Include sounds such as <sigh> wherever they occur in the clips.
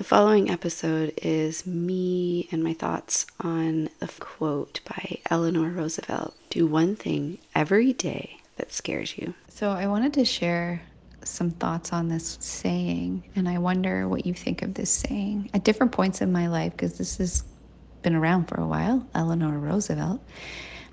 The following episode is me and my thoughts on the quote by Eleanor Roosevelt Do one thing every day that scares you. So, I wanted to share some thoughts on this saying, and I wonder what you think of this saying at different points in my life because this has been around for a while. Eleanor Roosevelt.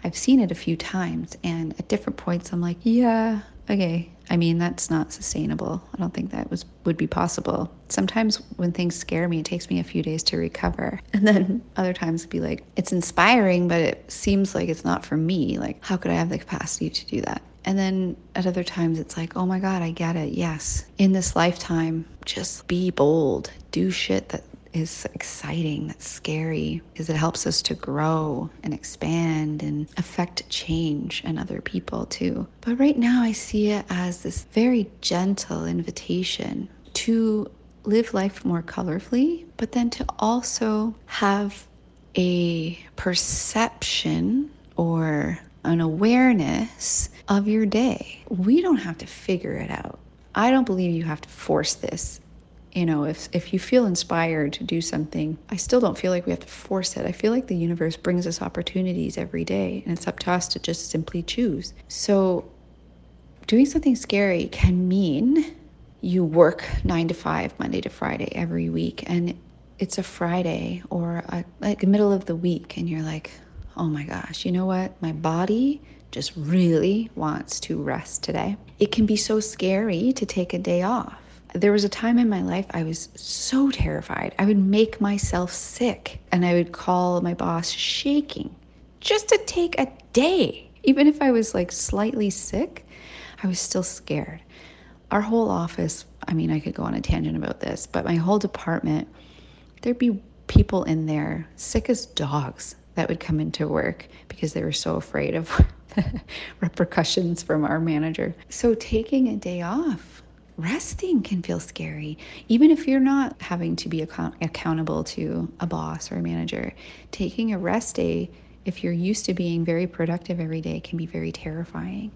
I've seen it a few times, and at different points, I'm like, yeah, okay. I mean, that's not sustainable. I don't think that was would be possible. Sometimes when things scare me, it takes me a few days to recover. <laughs> And then other times be like, it's inspiring, but it seems like it's not for me. Like, how could I have the capacity to do that? And then at other times, it's like, oh my God, I get it. Yes. In this lifetime, just be bold, do shit that is exciting, that's scary, because it helps us to grow and expand and affect change and other people too. But right now, I see it as this very gentle invitation to live life more colorfully, but then to also have a perception or an awareness of your day. We don't have to figure it out. I don't believe you have to force this. You know, if, if you feel inspired to do something, I still don't feel like we have to force it. I feel like the universe brings us opportunities every day, and it's up to us to just simply choose. So, doing something scary can mean you work nine to five, Monday to Friday, every week, and it's a Friday or a, like the middle of the week, and you're like, oh my gosh, you know what? My body just really wants to rest today. It can be so scary to take a day off. There was a time in my life I was so terrified. I would make myself sick and I would call my boss shaking just to take a day. Even if I was like slightly sick, I was still scared. Our whole office, I mean, I could go on a tangent about this, but my whole department, there'd be people in there sick as dogs that would come into work because they were so afraid of <laughs> repercussions from our manager. So taking a day off, resting can feel scary. Even if you're not having to be account- accountable to a boss or a manager, taking a rest day, if you're used to being very productive every day, can be very terrifying.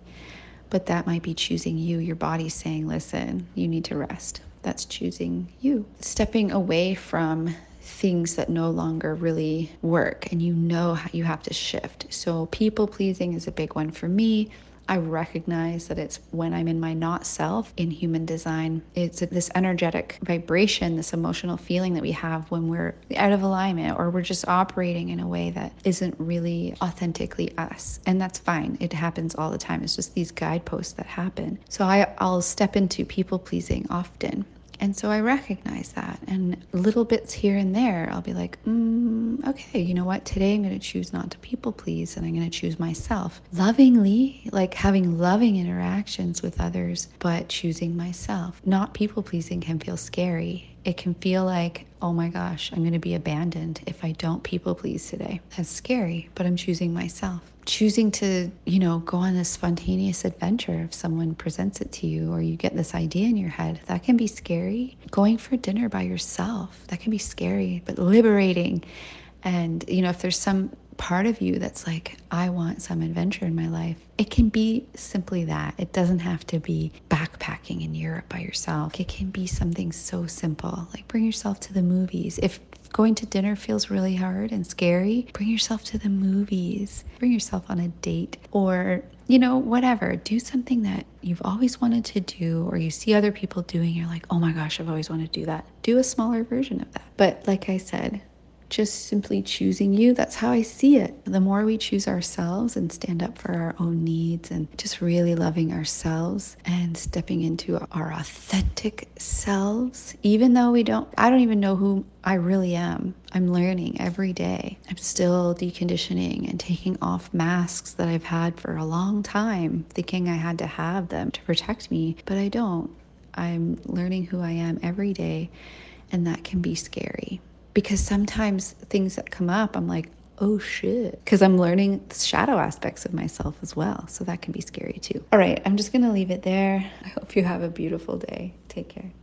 But that might be choosing you. Your body's saying, listen, you need to rest. That's choosing you. Stepping away from things that no longer really work and you know you have to shift. So, people pleasing is a big one for me. I recognize that it's when I'm in my not self in human design. It's this energetic vibration, this emotional feeling that we have when we're out of alignment or we're just operating in a way that isn't really authentically us. And that's fine. It happens all the time. It's just these guideposts that happen. So I, I'll step into people pleasing often. And so I recognize that. And little bits here and there, I'll be like, mm, okay, you know what? Today I'm going to choose not to people please and I'm going to choose myself lovingly, like having loving interactions with others, but choosing myself. Not people pleasing can feel scary. It can feel like, oh my gosh, I'm going to be abandoned if I don't people please today. That's scary, but I'm choosing myself choosing to, you know, go on this spontaneous adventure if someone presents it to you or you get this idea in your head, that can be scary. Going for dinner by yourself, that can be scary, but liberating. And, you know, if there's some part of you that's like, I want some adventure in my life, it can be simply that. It doesn't have to be backpacking in Europe by yourself. It can be something so simple, like bring yourself to the movies. If going to dinner feels really hard and scary, bring yourself to the movies, bring yourself on a date, or, you know, whatever. Do something that you've always wanted to do, or you see other people doing, you're like, oh my gosh, I've always wanted to do that. Do a smaller version of that. But like I said, just simply choosing you. That's how I see it. The more we choose ourselves and stand up for our own needs and just really loving ourselves and stepping into our authentic selves, even though we don't, I don't even know who I really am. I'm learning every day. I'm still deconditioning and taking off masks that I've had for a long time, thinking I had to have them to protect me, but I don't. I'm learning who I am every day, and that can be scary because sometimes things that come up, I'm like, oh shit, because I'm learning shadow aspects of myself as well. So that can be scary too. All right, I'm just going to leave it there. I hope you have a beautiful day. Take care.